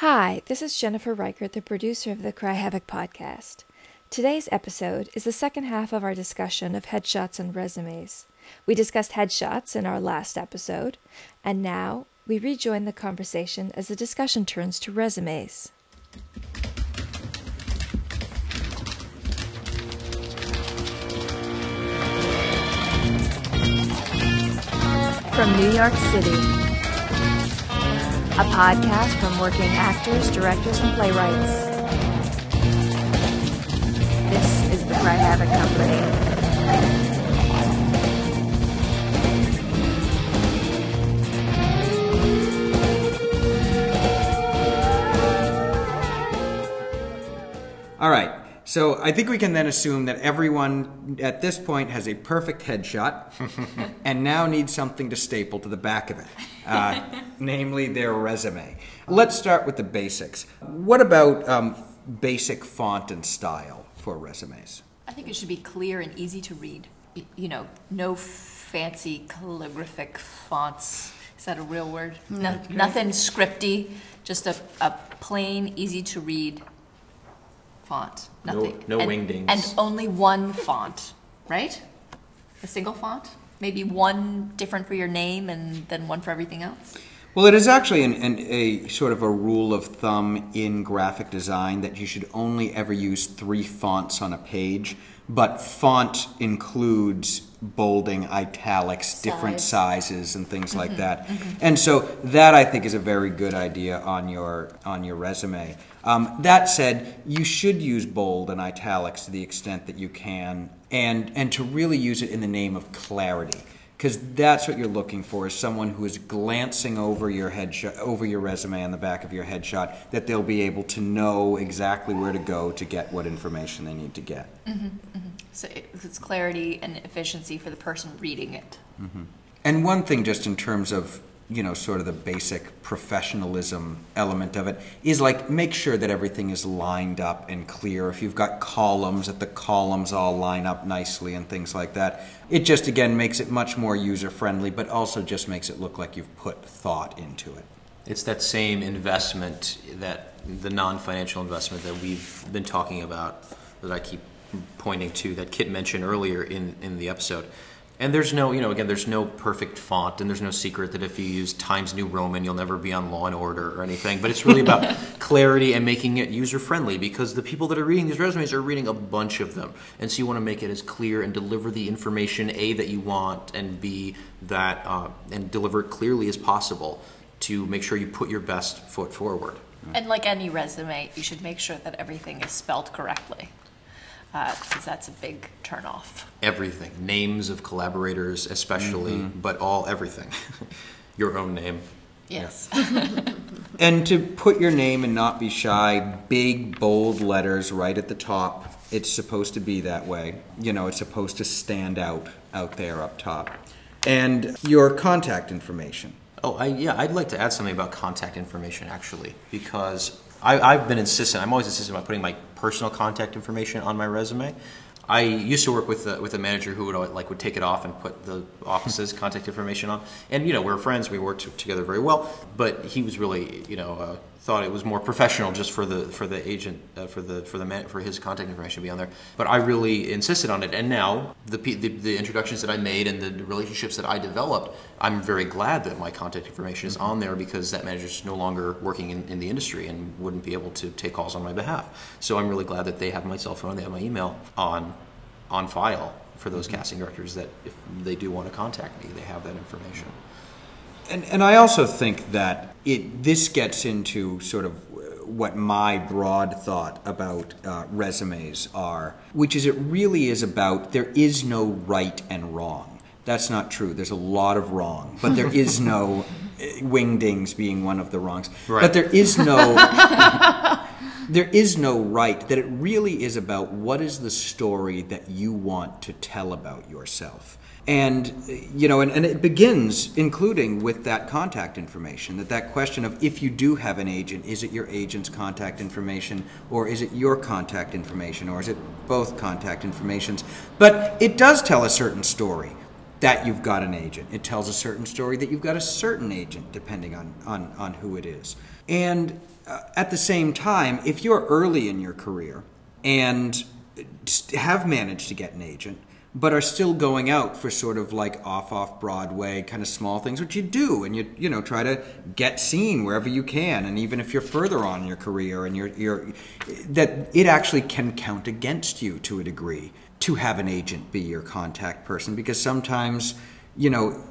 Hi, this is Jennifer Reichert, the producer of the Cry Havoc podcast. Today's episode is the second half of our discussion of headshots and resumes. We discussed headshots in our last episode, and now we rejoin the conversation as the discussion turns to resumes. From New York City, a podcast from working actors, directors, and playwrights. This is the Cry Havoc Company. All right. So I think we can then assume that everyone at this point has a perfect headshot and now needs something to staple to the back of it, uh, namely their resume. Let's start with the basics. What about um, basic font and style for resumes? I think it should be clear and easy to read. You know, no fancy calligraphic fonts. Is that a real word? No, nothing scripty, just a, a plain, easy to read font. No- Nothing. no And- wingdings. And only one font, right? A single font? Maybe one different for your name and then one for everything else? Well, it is actually an, an, a sort of a rule of thumb in graphic design that you should only ever use three fonts on a page, but font includes bolding, italics, different sizes, and things like that. And so that I think is a very good idea on your on your resume. Um, that said, you should use bold and italics to the extent that you can, and and to really use it in the name of clarity because that's what you're looking for is someone who is glancing over your headshot over your resume on the back of your headshot that they'll be able to know exactly where to go to get what information they need to get. Mm-hmm, mm-hmm. So it's clarity and efficiency for the person reading it. Mm-hmm. and one thing just in terms of you know sort of the basic professionalism element of it is like make sure that everything is lined up and clear. If you've got columns that the columns all line up nicely and things like that. It just again makes it much more user friendly but also just makes it look like you've put thought into it. It's that same investment that the non-financial investment that we've been talking about that I keep pointing to that Kitt mentioned earlier in, in the episode. And there's no, you know, again, there's no perfect font, and there's no secret that if you use Times New Roman, you'll never be on Law and Order or anything. But it's really about clarity and making it user friendly because the people that are reading these resumes are reading a bunch of them, and so you want to make it as clear and deliver the information a that you want, and b that uh, and deliver it clearly as possible to make sure you put your best foot forward. And like any resume, you should make sure that everything is spelled correctly, Uh, because that's a big turnoff. Everything, names of collaborators, especially, mm-hmm. but all everything. your own name. Yes. And to put your name and not be shy, big, bold letters right at the top. It's supposed to be that way. You know, it's supposed to stand out out there up top. And your contact information. Oh, I, yeah, I'd like to add something about contact information actually, because I, I've been insistent. I'm always insistent about putting my personal contact information on my resume. I used to work with a, with a manager who would like would take it off and put the office's contact information on, and you know we're friends. We worked together very well, but he was really you know thought it was more professional just for the for the agent uh, for the for the man, for his contact information to be on there. But I really insisted on it, and now the, the the introductions that I made and the relationships that I developed, I'm very glad that my contact information is on there because that manager is no longer working in, in the industry and wouldn't be able to take calls on my behalf. So I'm really glad that they have my cell phone, they have my email on on file for those casting directors that if they do want to contact me, they have that information. And, and I also think that it this gets into sort of what my broad thought about uh, resumes are, which is it really is about there is no right and wrong. That's not true. There's a lot of wrong, but there is no uh, wingdings being one of the wrongs. Right. But there is no there is no right that it really is about what is the story that you want to tell about yourself and you know and, and it begins including with that contact information that that question of if you do have an agent is it your agent's contact information or is it your contact information or is it both contact informations but it does tell a certain story that you've got an agent. It tells a certain story that you've got a certain agent, depending on, on, on who it is. And uh, at the same time, if you're early in your career and have managed to get an agent, but are still going out for sort of like off off Broadway kind of small things, which you do, and you you know try to get seen wherever you can, and even if you're further on in your career, and you're you're that it actually can count against you to a degree to have an agent be your contact person because sometimes you know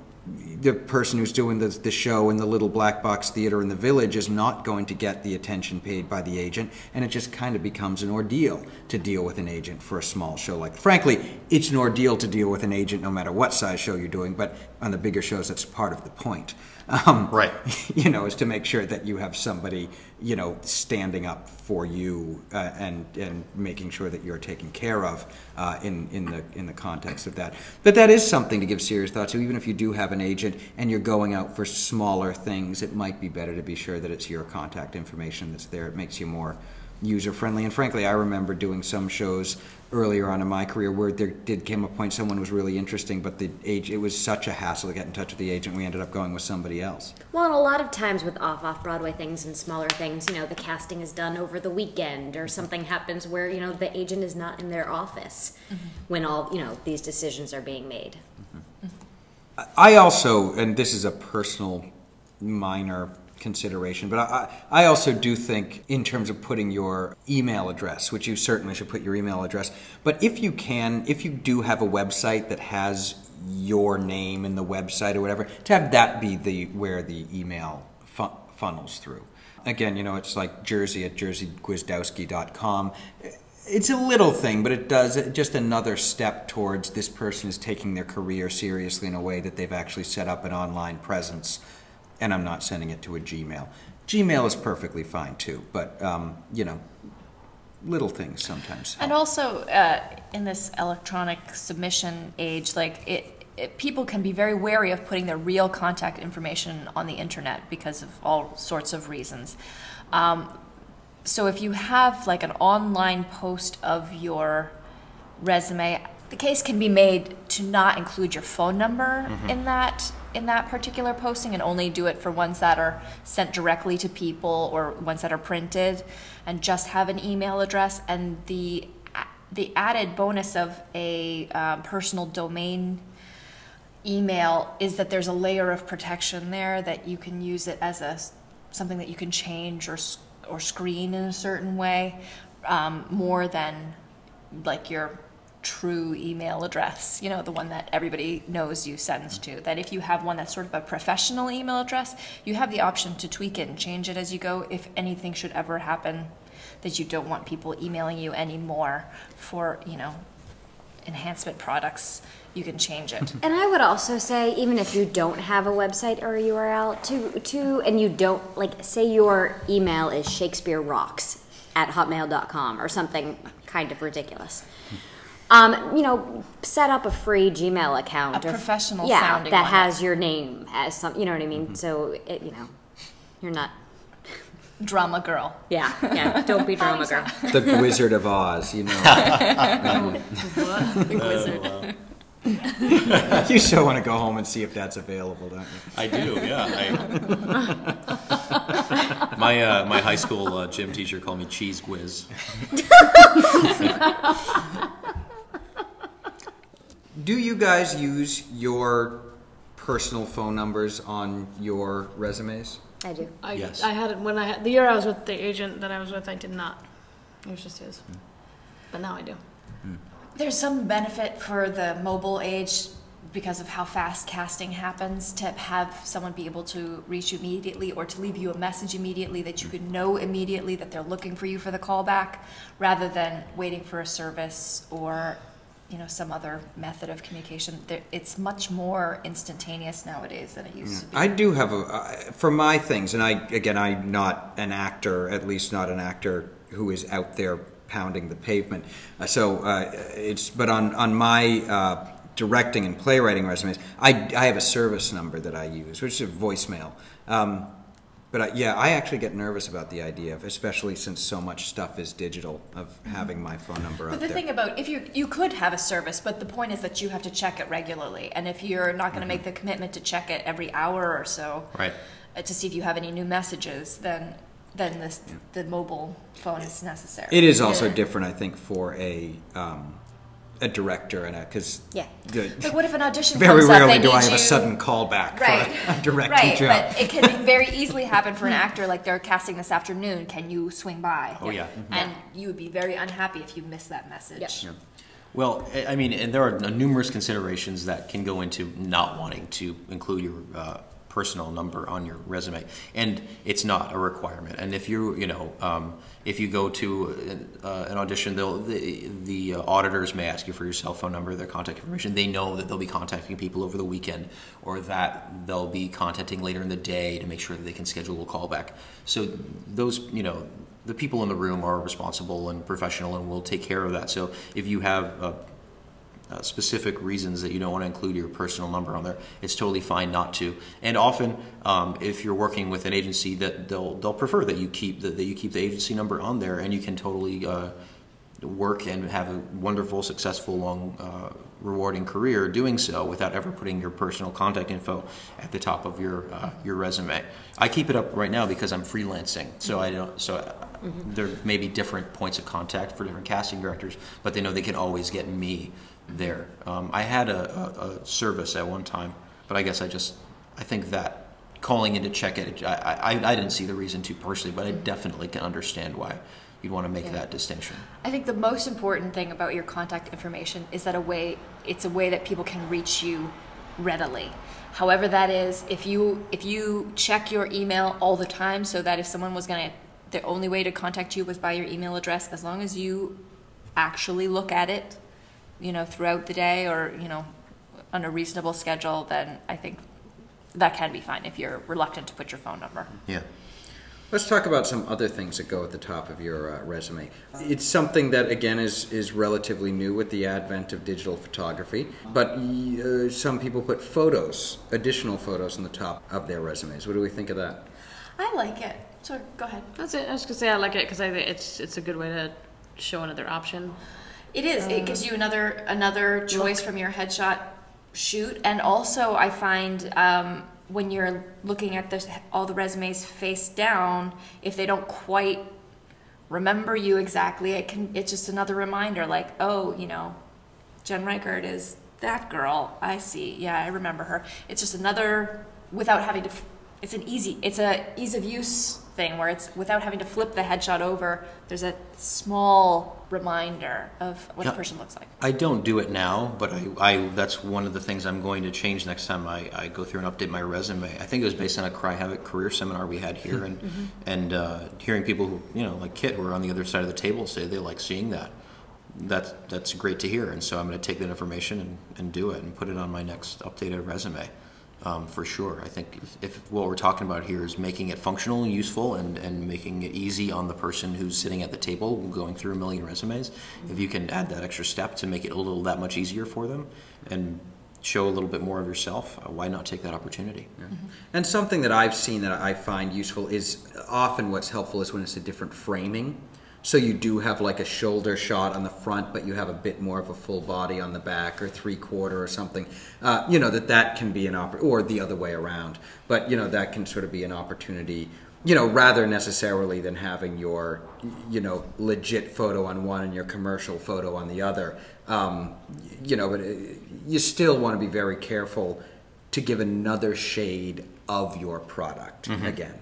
the person who's doing the, the show in the little black box theater in the village is not going to get the attention paid by the agent, and it just kind of becomes an ordeal to deal with an agent for a small show like. Frankly, it's an ordeal to deal with an agent no matter what size show you're doing, but on the bigger shows, that's part of the point. Um, Right. You know, is to make sure that you have somebody, you know, standing up for you uh, and and making sure that you're taken care of uh, in in the in the context of that. But that is something to give serious thought to. Even if you do have an agent and you're going out for smaller things, it might be better to be sure that it's your contact information that's there. It makes you more user friendly. And frankly, I remember doing some shows earlier on in my career where there did come a point someone was really interesting, but the age it was such a hassle to get in touch with the agent. We ended up going with somebody else. Well, and a lot of times with off off Broadway things and smaller things, you know, the casting is done over the weekend or something happens where, you know, the agent is not in their office mm-hmm. when all, you know, these decisions are being made. Mm-hmm. I also, and this is a personal minor consideration, but I, I also do think in terms of putting your email address, which you certainly should put your email address, but if you can, if you do have a website that has your name in the website or whatever, to have that be the where the email fu- funnels through. Again, you know, it's like jerzy at jerzygwiazdowski.com. It's a little thing, but it does just another step towards this person is taking their career seriously in a way that they've actually set up an online presence, and I'm not sending it to a Gmail. Gmail is perfectly fine too, but um, you know, little things sometimes. And also, uh, in this electronic submission age, like it, it, people can be very wary of putting their real contact information on the internet because of all sorts of reasons. Um, so if you have like an online post of your resume, the case can be made to not include your phone number in that in that particular posting and only do it for ones that are sent directly to people or ones that are printed and just have an email address and the the added bonus of a um, personal domain email is that there's a layer of protection there that you can use it as a something that you can change or or screen in a certain way um, more than like your true email address you know the one that everybody knows you sends to that if you have one that's sort of a professional email address you have the option to tweak it and change it as you go if anything should ever happen that you don't want people emailing you anymore for you know enhancement products you can change it And I would also say, even if you don't have a website or a URL, to to and you don't like say your email is Shakespeare rocks at hotmail.com or something kind of ridiculous. Um, you know, set up a free Gmail account. A or- professional yeah, sounding that one. has your name as some. You know what I mean? So it, you know, you're not. drama girl Yeah, yeah. Don't be drama girl. the Wizard of Oz, you know. Big wizard you still want to go home and see if that's available, don't you? I do, yeah. I, my uh, my high school uh, gym teacher called me Cheese Whiz. Do you guys use your personal phone numbers on your resumes? I do. I, Yes. I had it when I had the year I was with the agent that I was with. I did not. It was just his. Hmm. But now I do. Hmm. There's some benefit for the mobile age because of how fast casting happens to have someone be able to reach you immediately or to leave you a message immediately that you hmm. could know immediately that they're looking for you for the callback rather than waiting for a service or you know some other method of communication it's much more instantaneous nowadays than it used to be I do have a uh, for my things, and I again I'm not an actor, at least not an actor who is out there pounding the pavement. Uh, so uh, it's but on on my uh, directing and playwriting resumes, I I have a service number that I use, which is a voicemail. Um, But I, yeah, I actually get nervous about the idea of, especially since so much stuff is digital, of having my phone number But the there. thing about if you you could have a service, but the point is that you have to check it regularly, and if you're not going to make the commitment to check it every hour or so, Right. uh, to see if you have any new messages, then then this the mobile phone is necessary. It is also Yeah. different, I think, for a um, a director and a because Yeah. Good like, what if an audition very comes up, rarely they do I need have a you- sudden callback Right, for a, a directing right, job. but it can very easily happen for an actor. Like they're casting this afternoon. Can you swing by? Oh, yeah. And you would be very unhappy if you missed that message. Yep. Well, I- I mean, and there are numerous considerations that can go into not wanting to include your uh, personal number on your resume, and it's not a requirement. And if you, you know, um, if you go to uh, an audition, the, the uh, auditors may ask you for your cell phone number, their contact information. They know that they'll be contacting people over the weekend, or that they'll be contacting later in the day to make sure that they can schedule a callback. So those, you know, the people in the room are responsible and professional and will take care of that. So if you have uh, uh, specific reasons that you don't want to include your personal number on there, it's totally fine not to. And often, um, if you're working with an agency, that they'll they'll prefer that you keep that, that you keep the agency number on there, and you can totally uh, work and have a wonderful, successful, long, uh, rewarding career doing so without ever putting your personal contact info at the top of your uh, your resume. I keep it up right now because I'm freelancing, so I don't. So uh, there may be different points of contact for different casting directors, but they know they can always get me there. Um, I had a, a, a service at one time, but I guess I just I think that calling in to check it, I, I, I didn't see the reason to personally, but I definitely can understand why you'd want to make that distinction. I think the most important thing about your contact information is that a way it's a way that people can reach you readily. However that is, if you if you check your email all the time so that if someone was going to the only way to contact you was by your email address as long as you actually look at it, you know, throughout the day or, you know, on a reasonable schedule, then I think that can be fine if you're reluctant to put your phone number. Yeah. Let's talk about some other things that go at the top of your uh, resume. It's something that, again, is, is relatively new with the advent of digital photography, but uh, some people put photos, additional photos, on the top of their resumes. What do we think of that? I like it. So go ahead. That's it. I was gonna say I like it because I think it's it's a good way to show another option. It is. it gives you another another choice from your headshot shoot, and also I find um, when you're looking at this all the resumes face down, if they don't quite remember you exactly, it can it's just another reminder. Like, oh, you know, Jen Reichert is that girl. I see. Yeah, I remember her. It's just another without having to. It's an easy. It's a ease of use thing where it's without having to flip the headshot over. There's a small reminder of what a person looks like. I don't do it now, but I, I that's one of the things I'm going to change next time I, I go through and update my resume. I think it was based on a Cry Havoc career seminar we had here, and and uh, hearing people who you know like Kitt who are on the other side of the table say they like seeing that. That's that's great to hear, and so I'm going to take that information and, and do it and put it on my next updated resume. Um, for sure, I think if, if what we're talking about here is making it functional, and useful, and, and making it easy on the person who's sitting at the table going through a million resumes, if you can add that extra step to make it a little that much easier for them and show a little bit more of yourself, uh, why not take that opportunity? And something that I've seen that I find useful is often what's helpful is when it's a different framing. So you do have like a shoulder shot on the front, but you have a bit more of a full body on the back, or three quarter, or something. Uh, you know that that can be an opp- or the other way around. But you know that can sort of be an opportunity. You know, rather necessarily than having your, you know, legit photo on one and your commercial photo on the other. Um, you know, but uh, you still want to be very careful to give another shade of your product again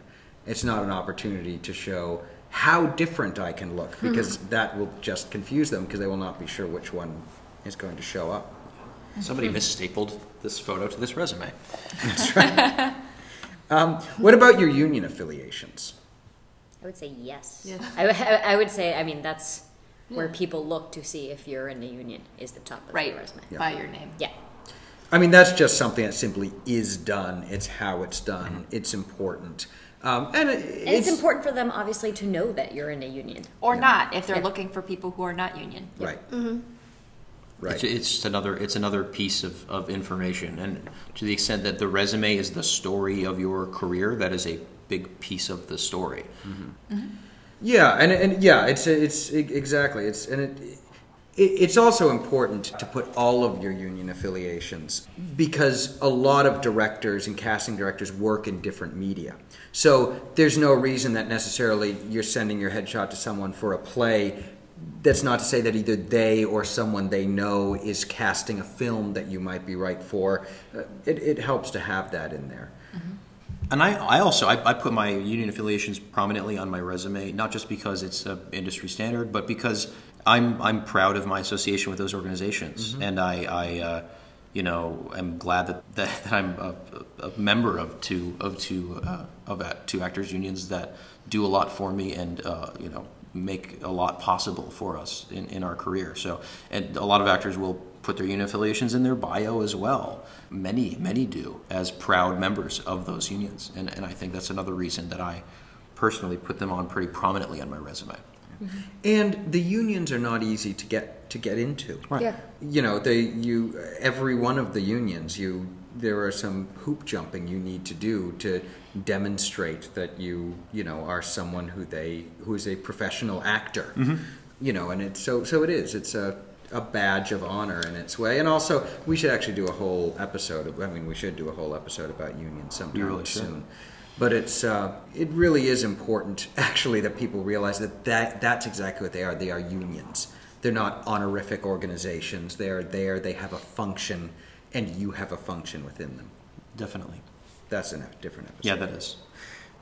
it's not an opportunity to show how different i can look mm-hmm. because that will just confuse them because they will not be sure which one is going to show up Somebody mm-hmm. misstapled this photo to this resume. That's right. um, what about your union affiliations I would say yes. Yeah. I, w- I would say, I mean, that's where people look to see if you're in the union is the top of Right. your resume. Yeah. By your name. Yeah. i mean that's just something that simply is done it's how it's done mm-hmm. it's important um, and it, And it's, important for them, obviously, to know that you're in a union. Or not, if they're Yeah. looking for people who are not union. right Mm-hmm. right It's, it's just another it's another piece of, of information, and to the extent that the resume is the story of your career, that is a big piece of the story. Yeah, and, and yeah, it's it's e- exactly it's and it, it it's also important to put all of your union affiliations because a lot of directors and casting directors work in different media. So there's no reason that necessarily you're sending your headshot to someone for a play. That's not to say that either they or someone they know is casting a film that you might be right for. Uh, It, it helps to have that in there. And I, I also I, I put my union affiliations prominently on my resume, not just because it's an industry standard, but because I'm I'm proud of my association with those organizations, and I, I uh, you know am glad that, that, that I'm a, a member of two of two uh, of two actors unions that do a lot for me and uh, you know make a lot possible for us in, in our career. So and a lot of actors will put their union affiliations in their bio as well. Many, many do as proud members of those unions. And, and I think that's another reason that I personally put them on pretty prominently on my resume. Mm-hmm. And the unions are not easy to get to get into. Right. Yeah. You know, they you every one of the unions you there are some hoop jumping you need to do to demonstrate that you you know are someone who they who is a professional actor. Mm-hmm. You know, and it's so so it is. It's a a badge of honor in its way. And also, we should actually do a whole episode. Of, I mean, we should do a whole episode about unions sometime really should. But it's uh, it really is important actually that people realize that, that that's exactly what they are. They are unions. They're not honorific organizations. They are there. They have a function, and you have a function within them. Definitely. That's a different episode. Yeah, that is.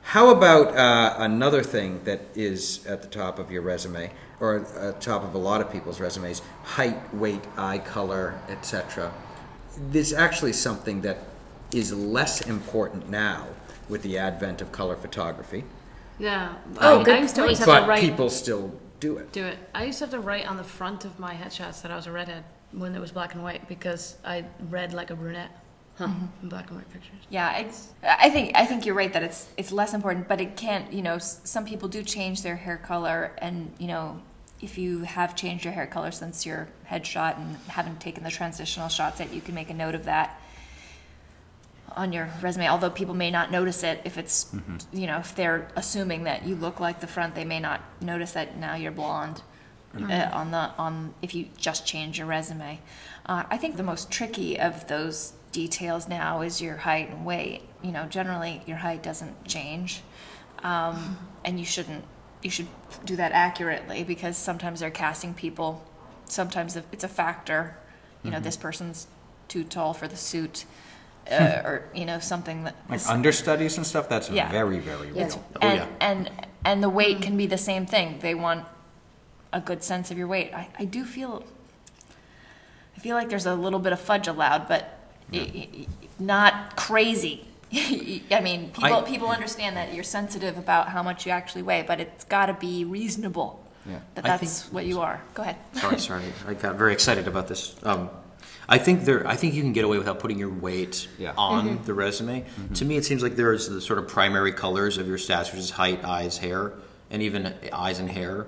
How about uh, another thing that is at the top of your resume, or at the top of a lot of people's resumes? Height, weight, eye color, etc. There's actually something that is less important now with the advent of color photography, Yeah. Oh, I, good I used to always have but to write. people still do it. Do it. I used to have to write on the front of my headshots that I was a redhead when it was black and white because I read like a brunette hmm. in black and white pictures. Yeah, it's, I think I think you're right that it's it's less important, but it can't. You know, s- some people do change their hair color, and you know, if you have changed your hair color since your headshot and haven't taken the transitional shots yet, you can make a note of that on your resume. Although people may not notice it if it's you know if they're assuming that you look like the front, they may not notice that now you're blonde. Uh, on the on if you just change your resume, uh, I think the most tricky of those details now is your height and weight. You know, generally your height doesn't change, um, and you shouldn't. You should do that accurately because sometimes they're casting people. Sometimes it's a factor. You know, this person's too tall for the suit, uh, or you know something that Like is- understudies and stuff. That's Yeah. very very real. it's, Oh, and, yeah. and and the weight can be the same thing. They want a good sense of your weight. I, I do feel I feel like there's a little bit of fudge allowed, but not crazy. I mean, people I- people understand that you're sensitive about how much you actually weigh, but it's got to be reasonable. Yeah. That I that's think- what you are. Go ahead. Sorry, sorry. I got very excited about this. Um, I think there. I think you can get away without putting your weight Yeah. on mm-hmm. the resume. Mm-hmm. To me, it seems like there's the sort of primary colors of your stats, which is height, eyes, hair, and even eyes and hair,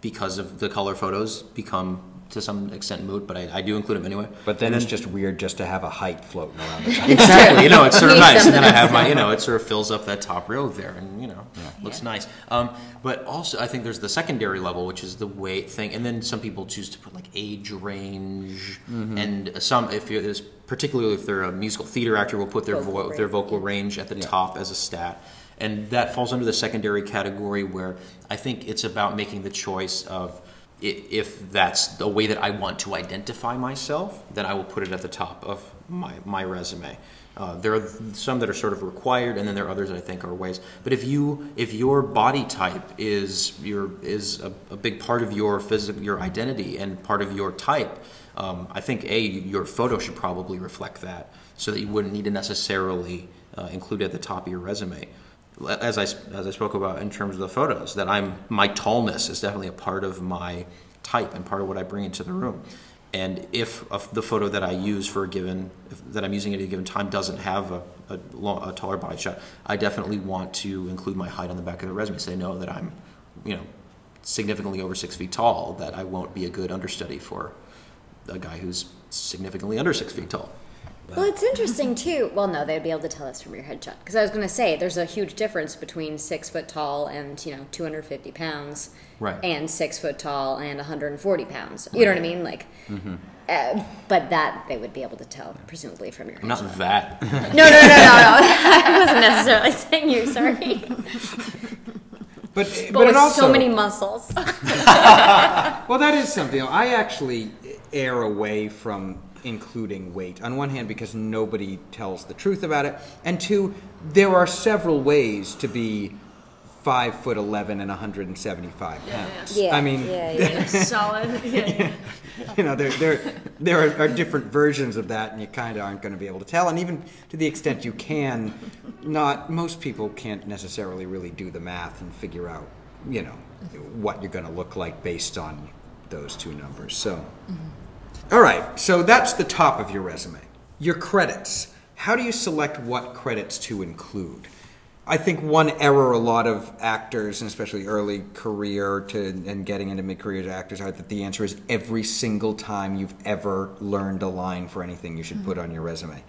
because of the color photos become to some extent moot. But I, I do include them anyway. But then it's just weird just to have a height floating around. Exactly. You know, it's sort of nice, and then I have my, you know, it sort of fills up that top row there, and you know, looks Yeah. nice. Um, but also, I think there's the secondary level, which is the weight thing, and then some people choose to put like age range, and some, if you're, there's particularly if they're a musical theater actor, will put their Vocal vo- range, their vocal range at the Yeah. top as a stat. And that falls under the secondary category where I think it's about making the choice of i- if that's the way that I want to identify myself, then I will put it at the top of my, my resume. Uh, there are some that are sort of required, and then there are others that I think are ways. But if you if your body type is your is a, a big part of your physical your identity and part of your type, um, I think a your photo should probably reflect that, so that you wouldn't need to necessarily uh, include it at the top of your resume as I as I spoke about in terms of the photos, that I'm my tallness is definitely a part of my type and part of what I bring into the room. And if the photo that I use for a given if, that I'm using at a given time doesn't have a, a, long, a taller body shot, I definitely want to include my height on the back of the resume, so they know that I'm, you know, significantly over six feet tall. That I won't be a good understudy for a guy who's significantly under six feet tall. Well, it's interesting too. Well, no, they'd be able to tell us from your headshot. Because I was going to say, there's a huge difference between six foot tall and you know 250 pounds, Right. and six foot tall and 140 pounds. You know what I mean? Like, uh, but that they would be able to tell presumably from your headshot. Not that. No, no, no, no, no. I wasn't necessarily saying you. Sorry, But, but, but with also, so many muscles. Well, that is something. I actually err away from including weight. On one hand, because nobody tells the truth about it, and two, there are several ways to be five foot eleven and 175 pounds. Yeah, I mean, yeah, yeah. Solid. Yeah, yeah. you know, there there there are, are different versions of that, and you kind of aren't going to be able to tell. And even to the extent you can, not most people can't necessarily really do the math and figure out, you know, what you're going to look like based on those two numbers. So, mm-hmm. All right, so that's the top of your resume. Your credits. How do you select what credits to include? I think one error a lot of actors, and especially early career to and getting into mid-career actors, are that the answer is every single time you've ever learned a line for anything you should put on your resume.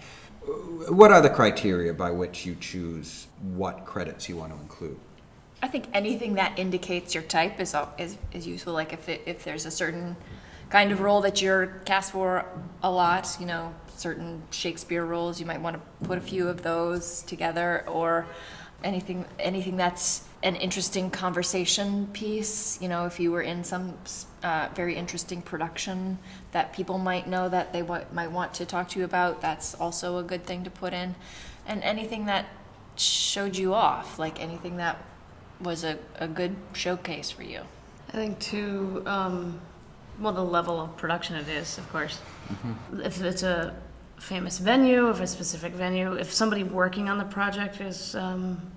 What are the criteria by which you choose what credits you want to include? I think anything that indicates your type is, is, is useful. Like if, it, if there's a certain kind of role that you're cast for a lot, you know, certain Shakespeare roles, you might want to put a few of those together, or anything anything that's an interesting conversation piece. You know, if you were in some uh, very interesting production that people might know that they wa- might want to talk to you about, that's also a good thing to put in. And anything that showed you off, like anything that was a, a good showcase for you. I think too, um, well, the level of production it is, of course. If it's a famous venue, if a specific venue, if somebody working on the project is, um,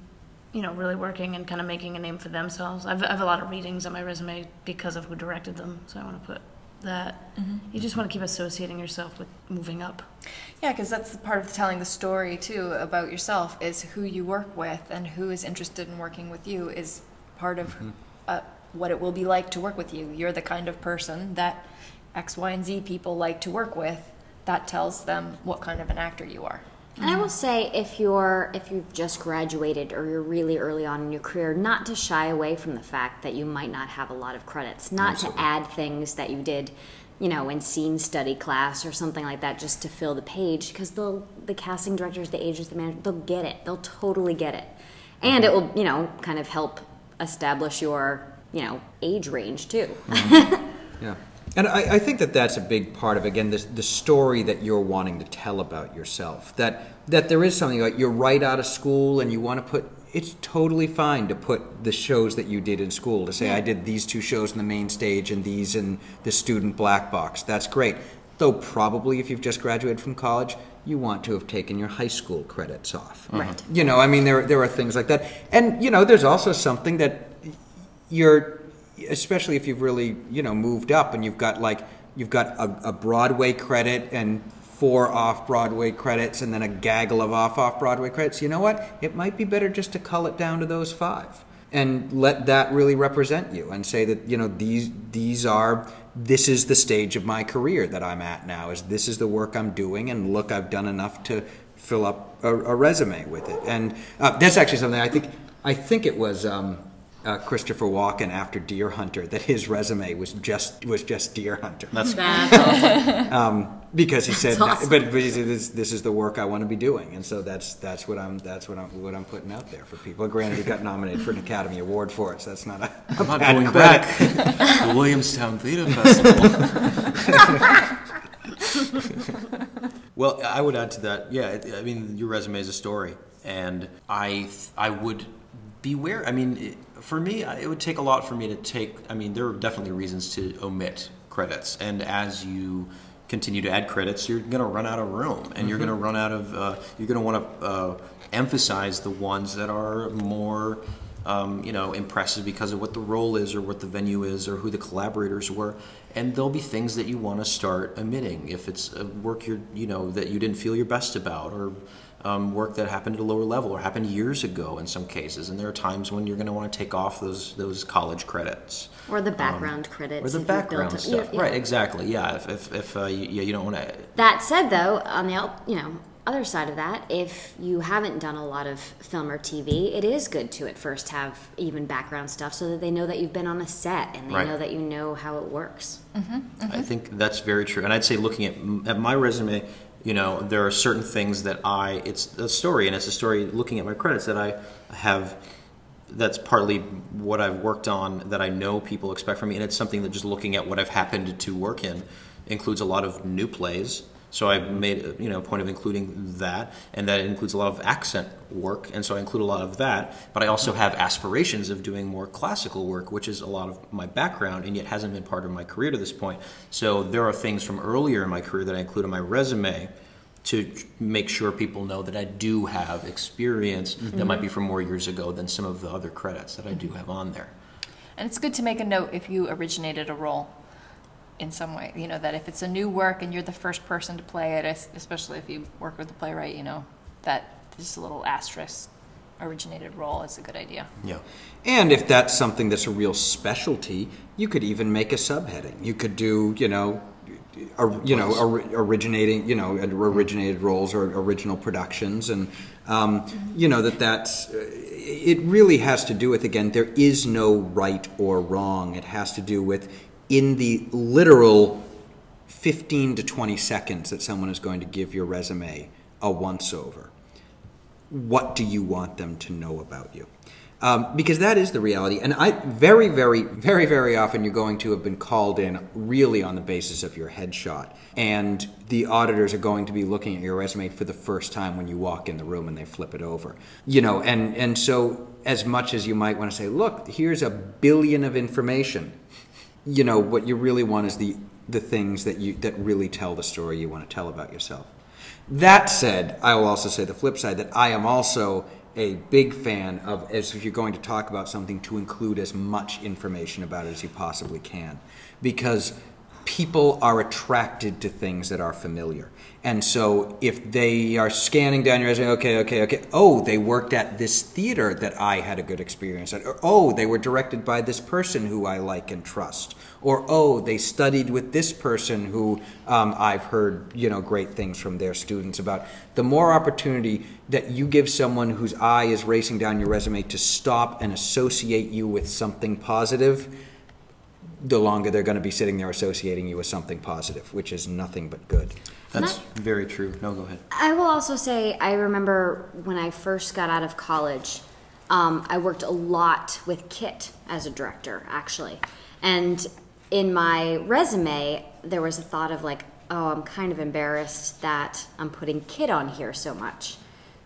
you know, really working and kind of making a name for themselves. I've, I have a lot of readings on my resume because of who directed them, so I want to put that. You just want to keep associating yourself with moving up. Yeah, because that's the part of telling the story too about yourself is who you work with and who is interested in working with you is part of uh, what it will be like to work with you. You're the kind of person that X, Y, and Z people like to work with. That tells them what kind of an actor you are. And I will say, if you're if you've just graduated or you're really early on in your career, not to shy away from the fact that you might not have a lot of credits, not to add things that you did, you know, in scene study class or something like that, just to fill the page, because the the casting directors, the agents, the manager, they'll get it. They'll totally get it, and mm-hmm. it will, you know, kind of help establish your, you know, age range too. Mm-hmm. Yeah. And I, I think that that's a big part of, again, this, the story that you're wanting to tell about yourself. That, that there is something like you're right out of school and you want to put, it's totally fine to put the shows that you did in school, to say, I did these two shows in the main stage and these in the student black box. That's great. Though probably if you've just graduated from college, you want to have taken your high school credits off. Right. You know, I mean, there, there are things like that. And, you know, there's also something that you're especially if you've really you know moved up and you've got like you've got a, a broadway credit and four off broadway credits and then a gaggle of off off broadway credits you know what? It might be better just to cull it down to those five and let that really represent you and say that you know these these are this is the stage of my career that i'm at now is this is the work i'm doing and look i've done enough to fill up a, a resume with it. And uh, that's actually something i think i think it was um, uh, Christopher Walken after Deer Hunter that his resume was just was just Deer Hunter. That's um, because he said, awesome. but, but he said this, this is the work I want to be doing, and so that's that's what I'm that's what I'm what I'm putting out there for people. Granted, he got nominated for an Academy Award for it, so that's not a, a I'm not bad going credit. back. the Williamstown Theater Festival. well, I would add to that. Yeah, I mean, your resume is a story, and I I would beware. I mean, it, for me, it would take a lot for me to take. I mean, there are definitely reasons to omit credits, and as you continue to add credits, you're going to run out of room, and you're going to run out of. Uh, you're going to want to uh, emphasize the ones that are more um, you know, impressive because of what the role is or what the venue is or who the collaborators were. And there'll be things that you want to start omitting if it's a work you're, you know, that you didn't feel your best about or um, work that happened at a lower level or happened years ago in some cases. And there are times when you're going to want to take off those those college credits Or the background credits. or the if built background a- stuff. yeah. Right, exactly. Yeah, if if, if uh, you, yeah, you don't want to. That said, though, on the you know other side of that, if you haven't done a lot of film or TV, it is good to at first have even background stuff so that they know that you've been on a set and they Right. know that you know how it works. I think that's very true. And I'd say looking at, at my resume, you know, there are certain things that I, it's a story, and it's a story looking at my credits that I have, that's partly what I've worked on that I know people expect from me. And it's something that just looking at what I've happened to work in includes a lot of new plays. So I made you know, a point of including that, and that includes a lot of accent work, and so I include a lot of that. But I also have aspirations of doing more classical work, which is a lot of my background, and yet hasn't been part of my career to this point. So there are things from earlier in my career that I include in my resume to make sure people know that I do have experience that might be from more years ago than some of the other credits that I do have on there. And it's good to make a note if you originated a role in some way. You know, that if it's a new work and you're the first person to play it, especially if you work with the playwright, you know, that just a little asterisk originated role is a good idea. Yeah. And if that's something that's a real specialty, you could even make a subheading. You could do, you know, or, you know, or, originating, you know, originated roles or original productions, and um, you know that that's. uh, It really has to do with again, there is no right or wrong. It has to do with in the literal 15 to 20 seconds that someone is going to give your resume a once over what do you want them to know about you? Um, because that is the reality. And I very, very, very, very often you're going to have been called in really on the basis of your headshot. And the auditors are going to be looking at your resume for the first time when you walk in the room and they flip it over. You know, and, and so as much as you might want to say, look, here's a billion of information, you know, what you really want is the, the things that you that really tell the story you want to tell about yourself. That said, I will also say the flip side that I am also a big fan of, as if you're going to talk about something, to include as much information about it as you possibly can. Because people are attracted to things that are familiar. And so if they are scanning down your resume, okay, okay, okay, oh, they worked at this theater that I had a good experience at, or oh, they were directed by this person who I like and trust, or oh, they studied with this person who um, I've heard, you know, great things from their students about. The more opportunity that you give someone whose eye is racing down your resume to stop and associate you with something positive, the longer they're going to be sitting there associating you with something positive, which is nothing but good. That's very true. No, go ahead. I will also say, I remember when I first got out of college, um, I worked a lot with Kitt as a director, actually. And in my resume, there was a thought of like, oh, I'm kind of embarrassed that I'm putting Kitt on here so much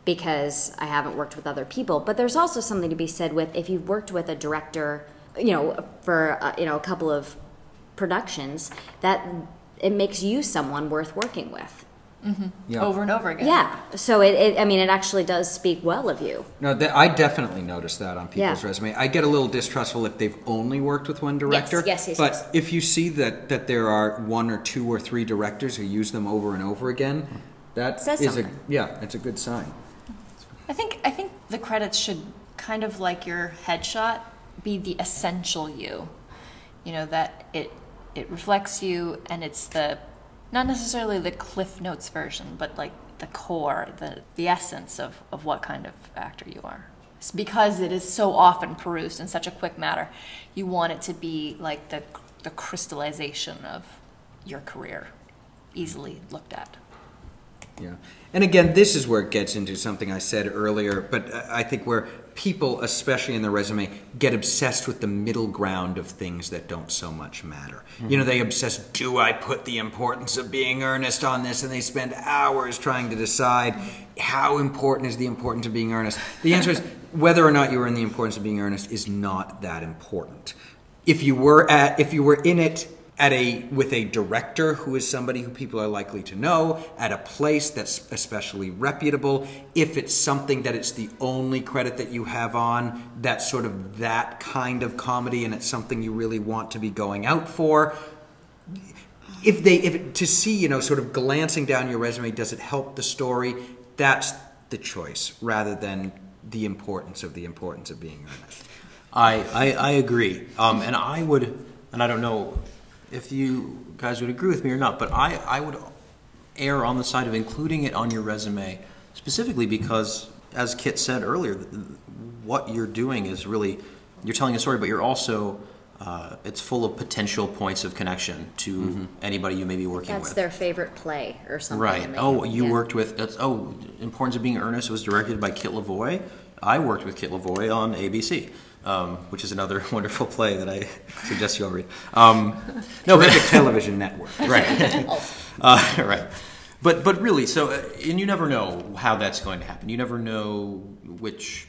because I haven't worked with other people. But there's also something to be said with if you've worked with a director, you know, for uh, you know a couple of productions, that it makes you someone worth working with. Yeah. Over and over again. Yeah. So it, it, I mean, it actually does speak well of you. No, th- I definitely notice that on people's Yeah. resume. I get a little distrustful if they've only worked with one director. yes, yes, yes. But yes. if you see that, that there are one or two or three directors who use them over and over again, that Says is a something. yeah, it's a good sign. I think I think the credits should kind of like your headshot be the essential you. You know that it it reflects you and it's the not necessarily the Cliff Notes version, but like the core, the the essence of of what kind of actor you are. It's because it is so often perused in such a quick matter. You want it to be like the the crystallization of your career, easily looked at. Yeah. And again, this is where it gets into something I said earlier, but I think where people, especially in their resume, get obsessed with the middle ground of things that don't so much matter. You know, they obsess, do I put the importance of being earnest on this? And they spend hours trying to decide how important is the importance of being earnest. The answer is whether or not you are in the importance of being earnest is not that important. If you were at, if you were in it at a with a director who is somebody who people are likely to know at a place that's especially reputable if it's something that it's the only credit that you have on that's sort of that kind of comedy and it's something you really want to be going out for if they if to see you know sort of glancing down your resume does it help the story that's the choice rather than the importance of the importance of being earnest I, I, I agree. Um, and I would, and I don't know if you guys would agree with me or not, but I, I would err on the side of including it on your resume specifically because, as Kitt said earlier, what you're doing is really, you're telling a story, but you're also, uh, it's full of potential points of connection to anybody you may be working That's with. That's their favorite play or something. Right. and they- Oh, you yeah. worked with. That's, oh, Importance of Being Earnest was directed by Kitt Lavoie. I worked with Kitt Lavoie on ABC, um, which is another wonderful play that I suggest you all read. Um, no, but television network right, uh, right. But but really, so uh, and you never know how that's going to happen. You never know which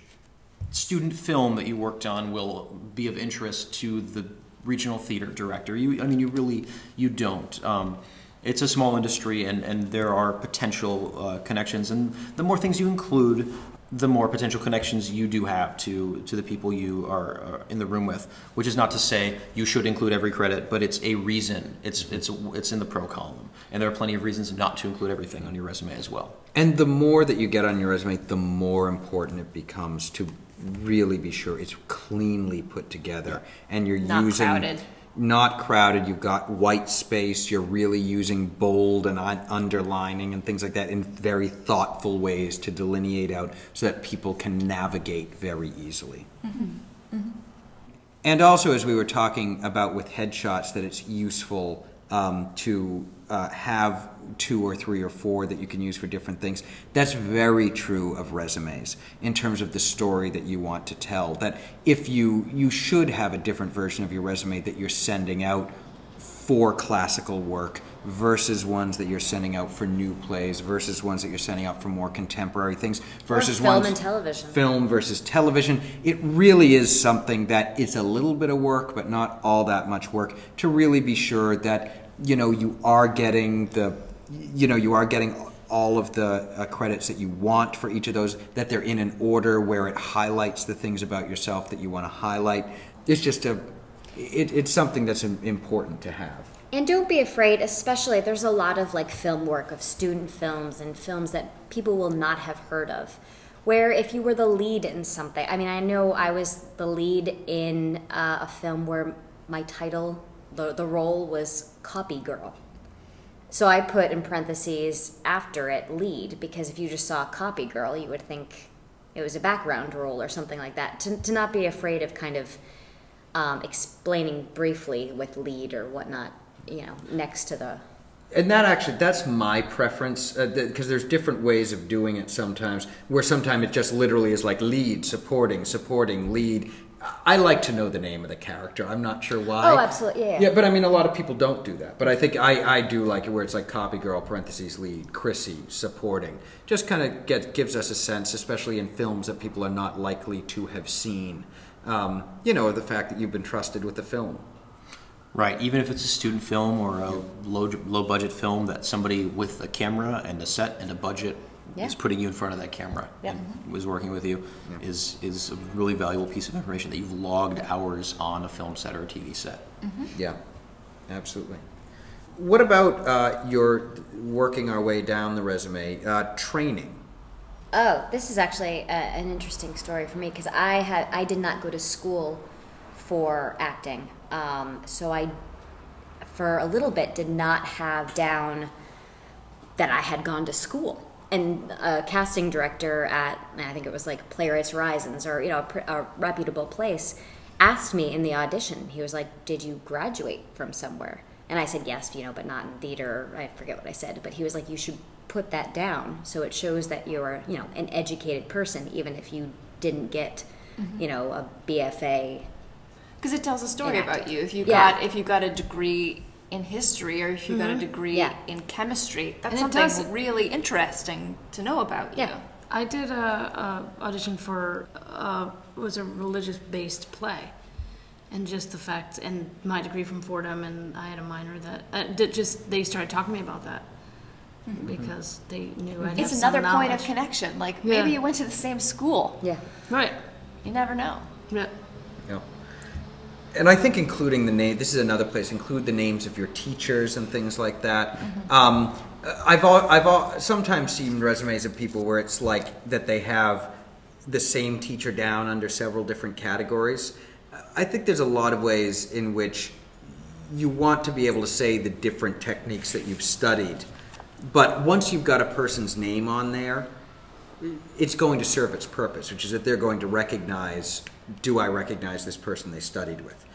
student film that you worked on will be of interest to the regional theater director. You, I mean, you really you don't. Um, it's a small industry, and, and there are potential uh, connections, and the more things you include, the more potential connections you do have to to the people you are, are in the room with. Which is not to say you should include every credit, but it's a reason. It's it's it's in the pro column, and there are plenty of reasons not to include everything on your resume as well. And the more that you get on your resume, the more important it becomes to really be sure it's cleanly put together and you're Not using crowded. Not crowded. You've got white space. You're really using bold and underlining and things like that in very thoughtful ways to delineate out so that people can navigate very easily. And also, as we were talking about with headshots, that it's useful um, to uh, have two or three or four that you can use for different things. That's very true of resumes in terms of the story that you want to tell. That if you you should have a different version of your resume that you're sending out for classical work versus ones that you're sending out for new plays versus ones that you're sending out for more contemporary things versus film ones and television. film versus television. It really is something that is a little bit of work, but not all that much work to really be sure that you know you are getting the you know you are getting all of the uh, credits that you want for each of those that they're in an order where it highlights the things about yourself that you want to highlight it's just a it, it's something that's important to have And don't be afraid, especially there's a lot of like film work of student films and films that people will not have heard of. Where if you were the lead in something, I mean, I know I was the lead in uh, a film where my title, the, the role was Copy Girl. So I put in parentheses after it lead because if you just saw Copy Girl, you would think it was a background role or something like that. To, to not be afraid of kind of um, explaining briefly with lead or whatnot, you know, next to the. And that actually, that's my preference because there's different ways of doing it sometimes. Where sometimes it just literally is like lead, supporting, supporting, lead. I like to know the name of the character. I'm not sure why. Oh, absolutely, yeah, yeah. Yeah, but I mean, a lot of people don't do that. But I think I, I do like it where it's like copy girl, parentheses, lead, Chrissy, supporting. Just kind of get, gives us a sense, especially in films that people are not likely to have seen. Um, you know, the fact that you've been trusted with the film. Right, even if it's a student film or a low low budget film that somebody with a camera and a set and a budget Yeah. is putting you in front of that camera Yeah. and was working with you is is a really valuable piece of information that you've logged hours on a film set or a TV set. Yeah, absolutely. What about uh, your working our way down the resume? Uh, training. Oh, this is actually a, an interesting story for me because I had I did not go to school for acting, um, so I for a little bit did not have down that I had gone to school. And a casting director at I think it was like Playwrights Horizons or you know a, pr- a reputable place asked me in the audition. He was like, "Did you graduate from somewhere?" And I said yes, you know, but not in theater. I forget what I said, but he was like, "You should put that down so it shows that you're you know an educated person, even if you didn't get mm-hmm. you know a BFA." Because it tells a story about you. If you Yeah. got if you got a degree in history or if you got a degree Yeah. in chemistry, that's And something does- really interesting to know about you. Yeah. I did a, a audition for uh, it was a religious based play, and just the fact, and my degree from Fordham, and I had a minor that uh, did just they started talking to me about that because they knew I'd It's have some another point of connection. Like Yeah. maybe you went to the same school. Yeah. Right. You never know. Yeah. Yeah. And I think including the name, this is another place, include the names of your teachers and things like that. Um, I've, al- I've al- sometimes seen resumes of people where it's like that they have the same teacher down under several different categories. I think there's a lot of ways in which you want to be able to say the different techniques that you've studied. But once you've got a person's name on there, it's going to serve its purpose, which is that they're going to recognize do I recognize this person they studied with?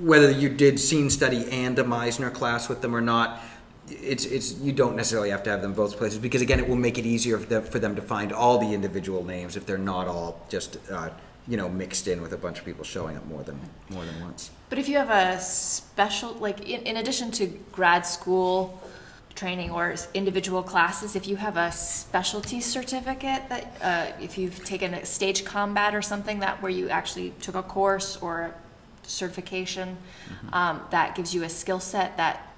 Whether you did scene study and a Meisner class with them or not, it's, it's, you don't necessarily have to have them both places because, again, it will make it easier for them, for them to find all the individual names if they're not all just, uh, you know, mixed in with a bunch of people showing up more than, more than once. But if you have a special, like in, in addition to grad school training or individual classes, if you have a specialty certificate that, uh, if you've taken a stage combat or something that where you actually took a course or a certification, um, that gives you a skill set that,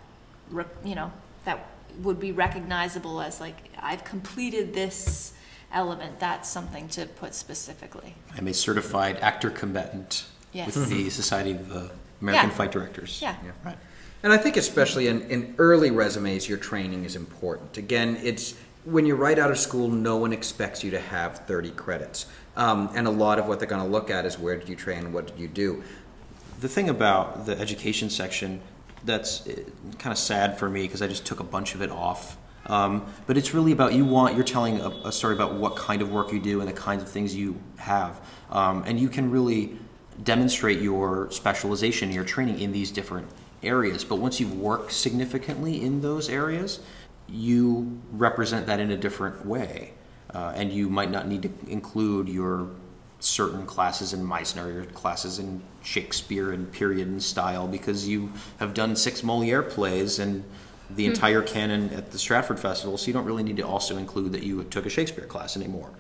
re- you know, that would be recognizable as like, I've completed this element, that's something to put specifically. I'm a certified actor combatant Yes. with the Society of uh, American Yeah. Fight Directors. Yeah. Right. And I think especially in, in early resumes, your training is important. Again, it's when you're right out of school, no one expects you to have 30 credits. Um, and a lot of what they're going to look at is where did you train, what did you do. The thing about the education section that's kind of sad for me because I just took a bunch of it off. Um, but it's really about you want you're telling a, a story about what kind of work you do and the kinds of things you have, um, and you can really demonstrate your specialization, your training in these different areas. But once you've worked significantly in those areas, you represent that in a different way, uh, and you might not need to include your certain classes in Meisner, your classes in Shakespeare and period and style, because you have done six Moliere plays and the entire canon at the Stratford Festival, so you don't really need to also include that you took a Shakespeare class anymore.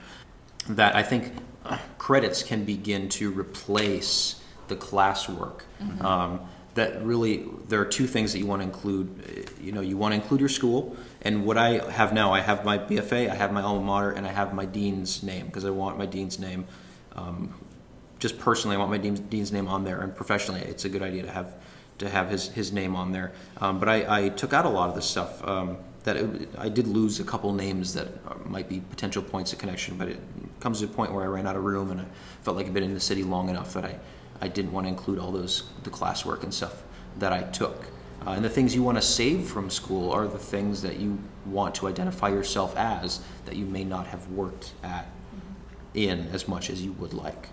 That I think uh, credits can begin to replace the classwork. Um, that really, there are two things that you want to include. You know, you want to include your school, and what I have now, I have my BFA, I have my alma mater, and I have my dean's name because I want my dean's name. Um, just personally, I want my dean's, dean's name on there, and professionally, it's a good idea to have to have his, his name on there. Um, but I, I took out a lot of this stuff. Um, that it, I did lose a couple names that might be potential points of connection, but it comes to a point where I ran out of room, and I felt like I'd been in the city long enough that I, I didn't want to include all those the classwork and stuff that I took. Uh, and the things you want to save from school are the things that you want to identify yourself as that you may not have worked at in as much as you would like.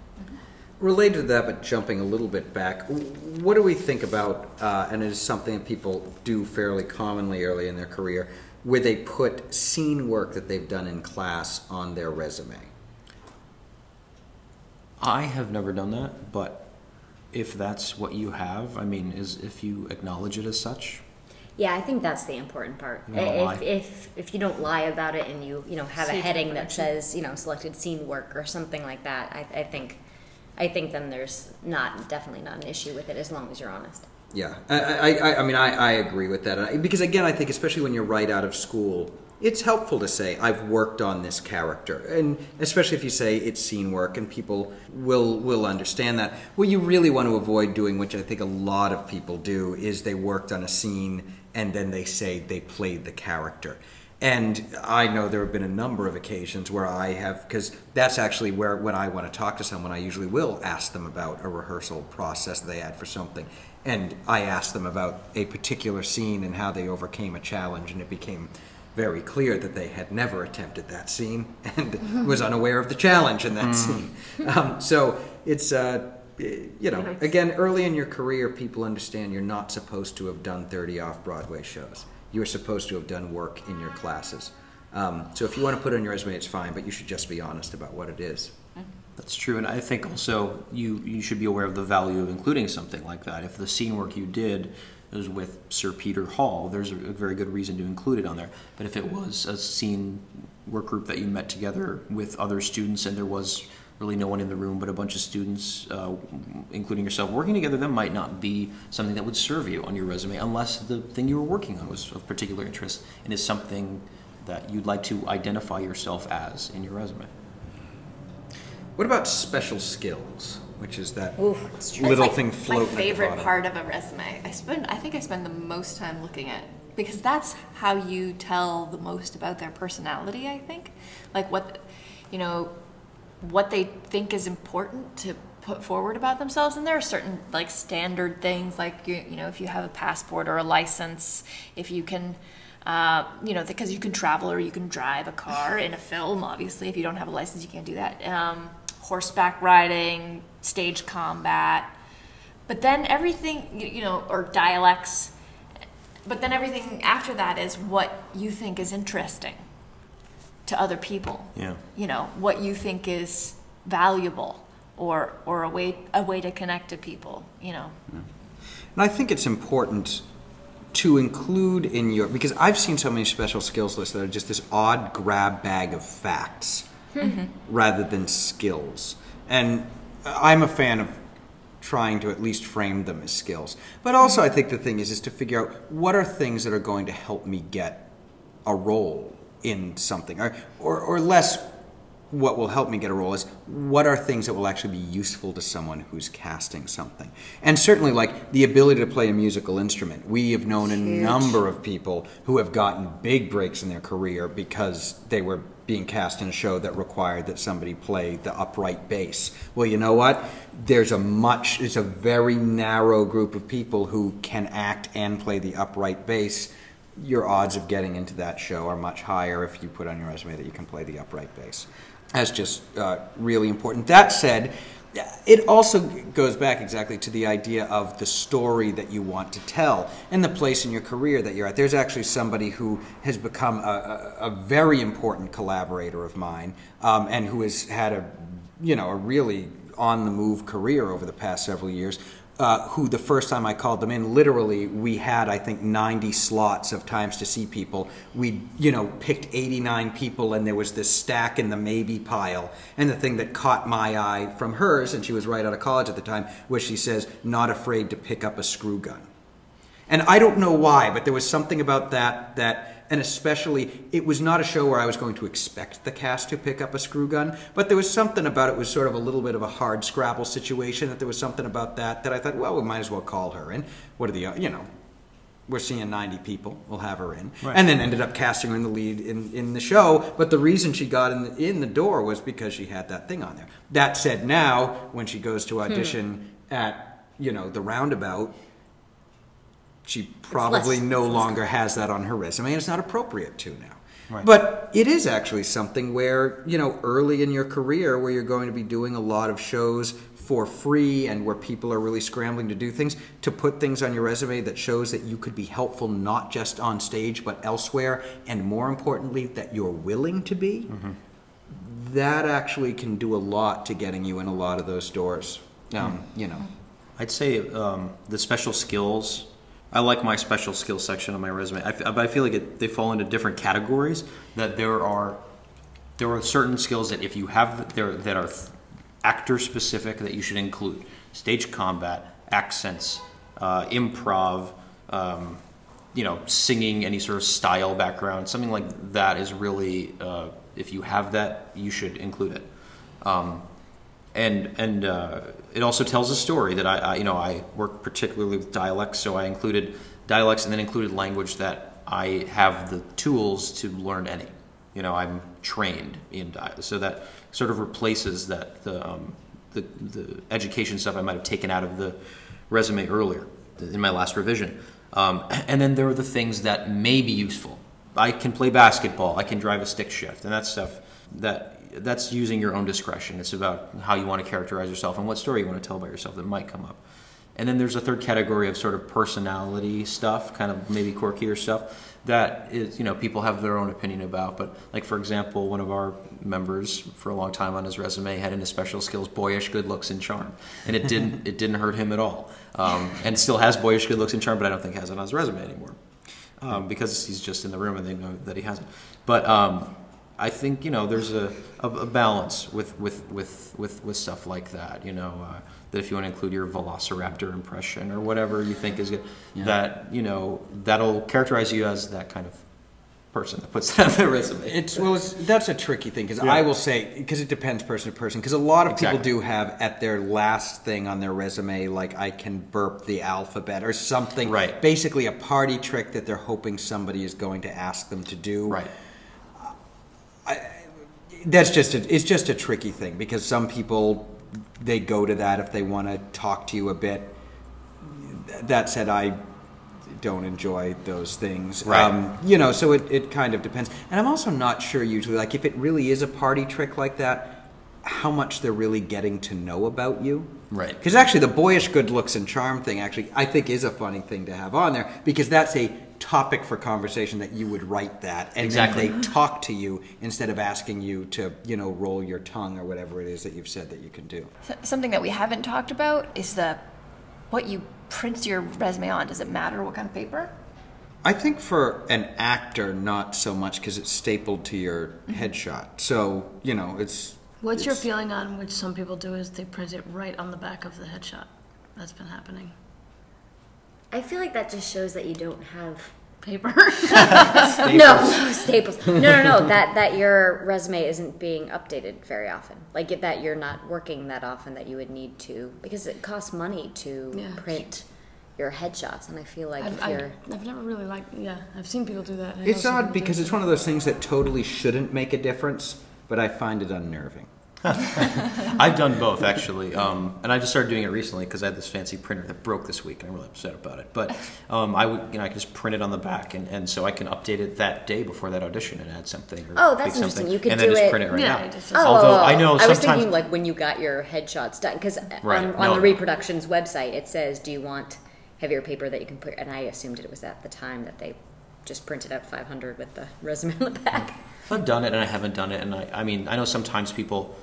Related to that, but jumping a little bit back, what do we think about, uh, and it is something that people do fairly commonly early in their career, where they put scene work that they've done in class on their resume? I have never done that, but if that's what you have, I mean, is if you acknowledge it as such, Yeah, I think that's the important part. You don't. If, if if you don't lie about it and you you know have a heading that says you know selected scene work or something like that, I, I think I think then there's not definitely not an issue with it as long as you're honest. Yeah, I, I, I, I mean, I, I agree with that because again, I think especially when you're right out of school, it's helpful to say I've worked on this character, and especially if you say it's scene work, and people will will understand that. What you really want to avoid doing, which I think a lot of people do, is they worked on a scene and then they say they played the character. And I know there have been a number of occasions where I have, because that's actually where, when I want to talk to someone, I usually will ask them about a rehearsal process they had for something. And I asked them about a particular scene and how they overcame a challenge, and it became very clear that they had never attempted that scene and was unaware of the challenge in that scene. Um, so it's, uh, you know, again, early in your career, people understand you're not supposed to have done 30 off Broadway shows. You're supposed to have done work in your classes. Um, so if you want to put it on your resume, it's fine, but you should just be honest about what it is. that's true. And I think also you, you should be aware of the value of including something like that. If the scene work you did was with Sir Peter Hall, there's a, a very good reason to include it on there. But if it was a scene work group that you met together with other students and there was really no one in the room but a bunch of students, uh, including yourself, working together, that might not be something that would serve you on your resume unless the thing you were working on was of particular interest and is something that you'd like to identify yourself as in your resume. What about special skills, which is that little That's, thing like, floating My at the favorite bottom? part of a resume. I spend. I think I spend the most time looking at because that's how you tell the most about their personality. I think, like what, you know, what they think is important to put forward about themselves. And there are certain like standard things, like you, you know, if you have a passport or a license, if you can. Uh, you know, because you can travel or you can drive a car in a film. Obviously, if you don't have a license, you can't do that. Um, horseback riding, stage combat, but then everything, you know, or dialects. But then everything after that is what you think is interesting to other people. Yeah. You know, what you think is valuable or or a way a way to connect to people, you know. And I think it's important to include in your because I've seen so many special skills lists that are just this odd grab bag of facts Mm-hmm. rather than skills. And I'm a fan of trying to at least frame them as skills. But also I think the thing is is to figure out what are things that are going to help me get a role in something. Or or, or less what will help me get a role is what are things that will actually be useful to someone who's casting something? And certainly like the ability to play a musical instrument. We have known a number of people who have gotten big breaks in their career because they were being cast in a show that required that somebody play the upright bass well you know what there's a much it's a very narrow group of people who can act and play the upright bass your odds of getting into that show are much higher if you put on your resume that you can play the upright bass. That's just uh, really important. That said, it also goes back exactly to the idea of the story that you want to tell and the place in your career that you're at. There's actually somebody who has become a, a, a very important collaborator of mine um, and who has had a, you know, a really on the move career over the past several years uh, who the first time I called them in, literally, we had I think 90 slots of times to see people. We, you know, picked 89 people, and there was this stack in the maybe pile. And the thing that caught my eye from hers, and she was right out of college at the time, was she says, "Not afraid to pick up a screw gun." And I don't know why, but there was something about that that and especially it was not a show where I was going to expect the cast to pick up a screw gun, but there was something about it was sort of a little bit of a hard scrabble situation that there was something about that that I thought, well, we might as well call her in. What are the you know, we're seeing 90 people, we'll have her in. Right. And then ended up casting her in the lead in, in the show, but the reason she got in the, in the door was because she had that thing on there. That said, now when she goes to audition hmm. at, you know, the roundabout, she probably less- no longer has that on her resume and it's not appropriate to now. But it is actually something where, you know, early in your career where you're going to be doing a lot of shows for free and where people are really scrambling to do things, to put things on your resume that shows that you could be helpful not just on stage but elsewhere, and more importantly, that you're willing to be, that actually can do a lot to getting you in a lot of those doors. Um, You know. I'd say um, the special skills. I like my special skills section on my resume, I f- I feel like it, they fall into different categories. That there are there are certain skills that if you have there that are actor specific that you should include: stage combat, accents, uh, improv, um, you know, singing, any sort of style background, something like that is really uh, if you have that, you should include it. Um, and and uh, it also tells a story that I, I you know I work particularly with dialects, so I included dialects and then included language that I have the tools to learn any. You know, I'm trained in dialect, so that sort of replaces that the um, the, the education stuff I might have taken out of the resume earlier in my last revision. Um, and then there are the things that may be useful. I can play basketball. I can drive a stick shift, and that stuff that that's using your own discretion. It's about how you want to characterize yourself and what story you want to tell about yourself that might come up. And then there's a third category of sort of personality stuff, kind of maybe quirkier stuff that is, you know, people have their own opinion about. But like for example, one of our members for a long time on his resume had in his special skills boyish good looks and charm, and it didn't it didn't hurt him at all, um, and still has boyish good looks and charm, but I don't think has it on his resume anymore um, because he's just in the room and they know that he hasn't. But um, I think you know there's a, a, a balance with, with, with, with, with stuff like that. You know uh, that if you want to include your Velociraptor impression or whatever you think is good, that you know that'll characterize you as that kind of person that puts that on their resume. It's well, it's, that's a tricky thing because Yeah. I will say because it depends person to person. Because a lot of people do have at their last thing on their resume like I can burp the alphabet or something. Right. Basically, a party trick that they're hoping somebody is going to ask them to do. right. That's just a, it's just a tricky thing because some people they go to that if they want to talk to you a bit. That said, I don't enjoy those things. Right. Um, you know, so it, it kind of depends. And I'm also not sure usually, like, if it really is a party trick like that, how much they're really getting to know about you. Right. Because actually, the boyish good looks and charm thing, actually, I think is a funny thing to have on there because that's a topic for conversation that you would write that and Exactly. then they talk to you instead of asking you to, you know, roll your tongue or whatever it is that you've said that you can do. S- Something that we haven't talked about is the what you print your resume on. Does it matter what kind of paper? I think for an actor, not so much because it's stapled to your mm-hmm. headshot. So, you know, it's. What's your feeling on which some people do is they print it right on the back of the headshot? That's been happening. I feel like that just shows that you don't have Paper. no staples. No, no, no. That that your resume isn't being updated very often. Like that you're not working that often that you would need to because it costs money to Yeah. print your headshots, and I feel like I've, if you're I've never really liked. Yeah, I've seen people do that. I It's odd because it's one of those things that totally shouldn't make a difference, but I find it unnerving. I've done both actually, um, and I just started doing it recently because I had this fancy printer that broke this week, and I'm really upset about it. But um, I would, you know, I can just print it on the back, and, and so I can update it that day before that audition and add something. Or Oh, that's tweak something, interesting. You could and then do just it- print it right Yeah, now. just- Oh, Although I know I was thinking like when you got your headshots done, because Right, on, on no. the reproductions website it says, "Do you want heavier paper that you can put?" And I assumed it was at the time that they just printed out 500 with the resume on the back. I've done it and I haven't done it, and I, I mean, I know sometimes people,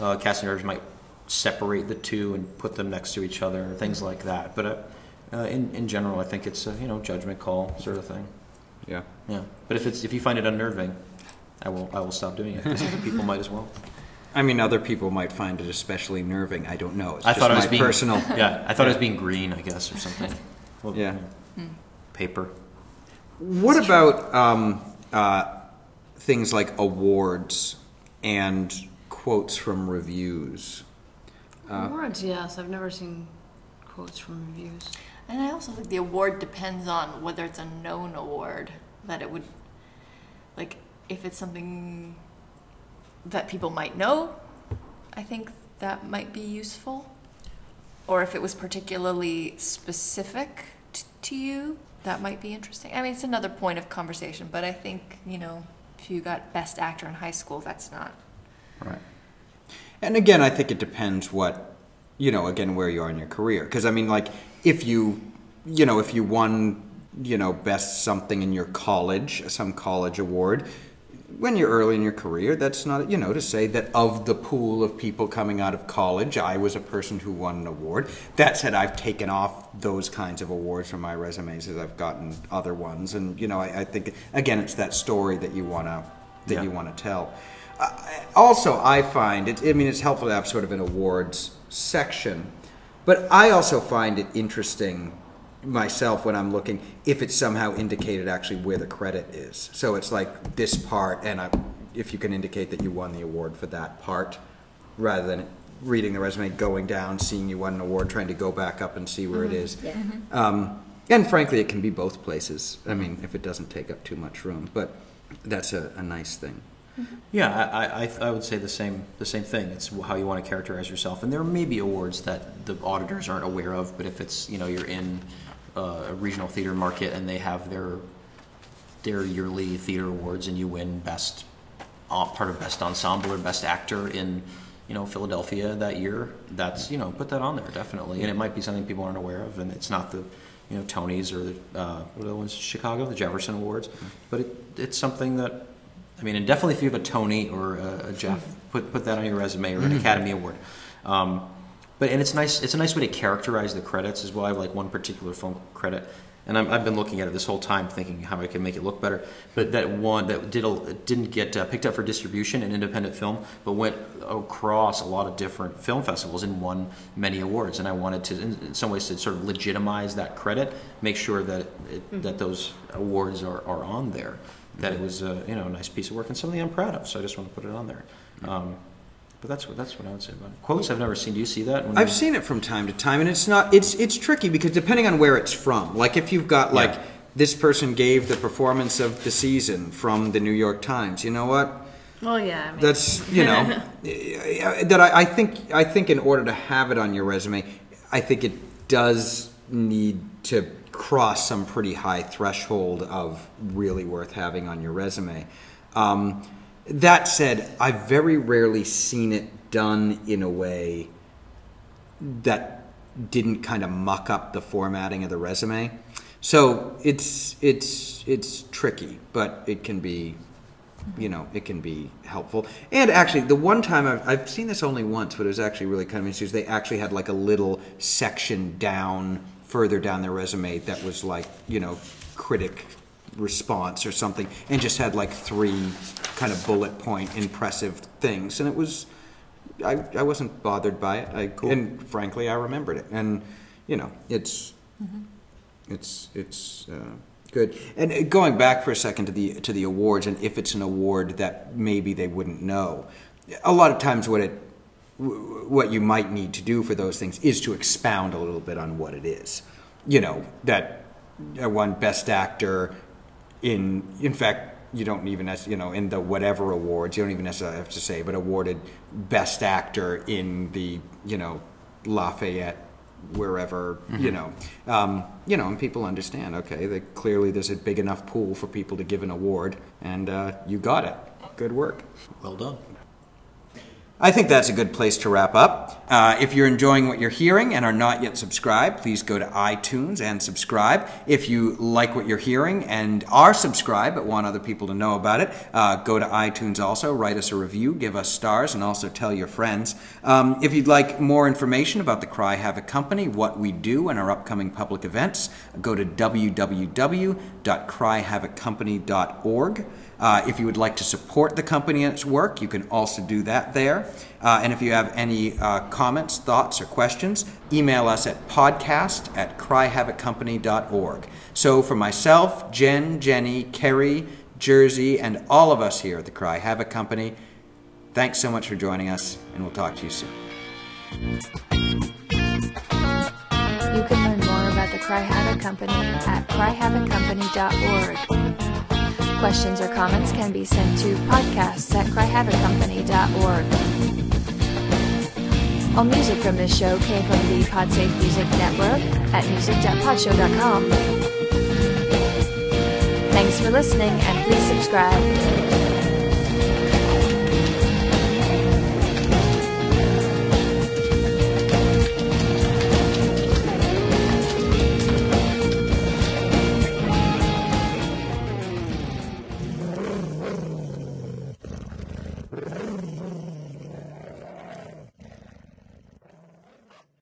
uh, casting directors might separate the two and put them next to each other or things like that. But uh, uh, in in general, I think it's a you know judgment call sort of thing. Yeah. Yeah, but if it's if you find it unnerving, I will I will stop doing it. people might as well. I mean, other people might find it especially nerving. I don't know. It's I just thought it my was being personal. Yeah, I thought it was being green, I guess, or something. Well, Yeah. Paper. What about um, uh, things like awards and quotes from reviews? Uh, Awards, yes. I've never seen quotes from reviews. And I also think the award depends on whether it's a known award that it would, like, if it's something that people might know, I think that might be useful. Or if it was particularly specific t- to you, that might be interesting. I mean, it's another point of conversation, but I think, you know, if you got best actor in high school, that's not. Right. And again, I think it depends what, you know, again, where you are in your career. Because, I mean, like, if you, you know, if you won, you know, best something in your college, some college award, when you're early in your career, that's not, you know, to say that of the pool of people coming out of college, I was a person who won an award. That said, I've taken off those kinds of awards from my resumes as I've gotten other ones. And, you know, I, I think, again, it's that story that you want to, that Yeah. you want to tell. Uh, also, I find it, I mean, it's helpful to have sort of an awards section, but I also find it interesting myself when I'm looking if it's somehow indicated actually where the credit is. So it's like this part, and I, if you can indicate that you won the award for that part, rather than reading the resume, going down, seeing you won an award, trying to go back up and see where it is. Yeah. Um, and frankly, it can be both places. I mean, if it doesn't take up too much room, but that's a, a nice thing. Yeah, I, I- I, I would say the same the same thing. It's how you want to characterize yourself, and there may be awards that the auditors aren't aware of. But if it's you know you're in uh, a regional theater market and they have their their yearly theater awards, and you win best uh, part of best ensemble or best actor in you know Philadelphia that year, that's you know put that on there definitely, and it might be something people aren't aware of, and it's not the you know Tonys or the uh, what are the ones Chicago the Jefferson Awards, but it, it's something that I mean, and definitely if you have a Tony or a, a Jeff, put put that on your resume or an Academy Award. Um, but and it's nice. It's a nice way to characterize the credits as well. I have like one particular film credit, and I'm, I've been looking at it this whole time, thinking how I can make it look better. But that one that did a, didn't get uh, picked up for distribution in independent film, but went across a lot of different film festivals and won many awards. And I wanted to, in, in some ways, to sort of legitimize that credit, make sure that it, that those awards are, are on there. That it was a you know a nice piece of work and something I'm proud of. So I just want to put it on there. Um, but that's what that's what I would say about it. Quotes I've never seen. Do you see that? when I've seen it from time to time, and it's not. It's it's tricky because depending on where it's from. Like if you've got like Yeah. this person gave the performance of the season from the New York Times. You know what? Well, yeah. I mean, That's you know that I, I think I think in order to have it on your resume, I think it does need to cross some pretty high threshold of really worth having on your resume. Um, that said, I've very rarely seen it done in a way that didn't kind of muck up the formatting of the resume. So it's it's it's tricky, but it can be, you know, it can be helpful. And actually, the one time I've, I've seen this only once, but it was actually really kind of interesting. They actually had like a little section down further down their resume that was like you know critic response or something, and just had like three kind of bullet point impressive things, and it was. I, I wasn't bothered by it. I, And frankly, I remembered it. And, you know, it's, it's, it's uh, good. And uh, going back for a second to the, to the awards, and if it's an award that maybe they wouldn't know, a lot of times what it, what you might need to do for those things is to expound a little bit on what it is. You know, that I won Best Actor in, in fact, you don't even, you know, in the whatever awards, you don't even necessarily have to say, but awarded Best Actor in the, you know, Lafayette, wherever, you know. Um, you know, and people understand, okay, that clearly there's a big enough pool for people to give an award, and uh, you got it. Good work. well done. I think that's a good place to wrap up. Uh, if you're enjoying what you're hearing and are not yet subscribed, please go to iTunes and subscribe. If you like what you're hearing and are subscribed but want other people to know about it, uh, go to iTunes also, write us a review, give us stars, and also tell your friends. Um, if you'd like more information about the Cry Havoc Company, what we do, and our upcoming public events, go to www.cryhavoccompany.org. Uh, if you would like to support the company and its work, you can also do that there. Uh, and if you have any uh, comments, thoughts, or questions, email us at podcast at cryhavoccompany.org. So for myself, Jen, Jenny, Kerry, Jerzy, and all of us here at the Cry Havoc Company, thanks so much for joining us, and we'll talk to you soon. You can learn more about the Cry Havoc Company at cryhavoccompany.org. Questions or comments can be sent to podcasts at cryhavoccompany.org. All music from this show came from the Podsafe Music Network at music.podshow.com. Thanks for listening and please subscribe.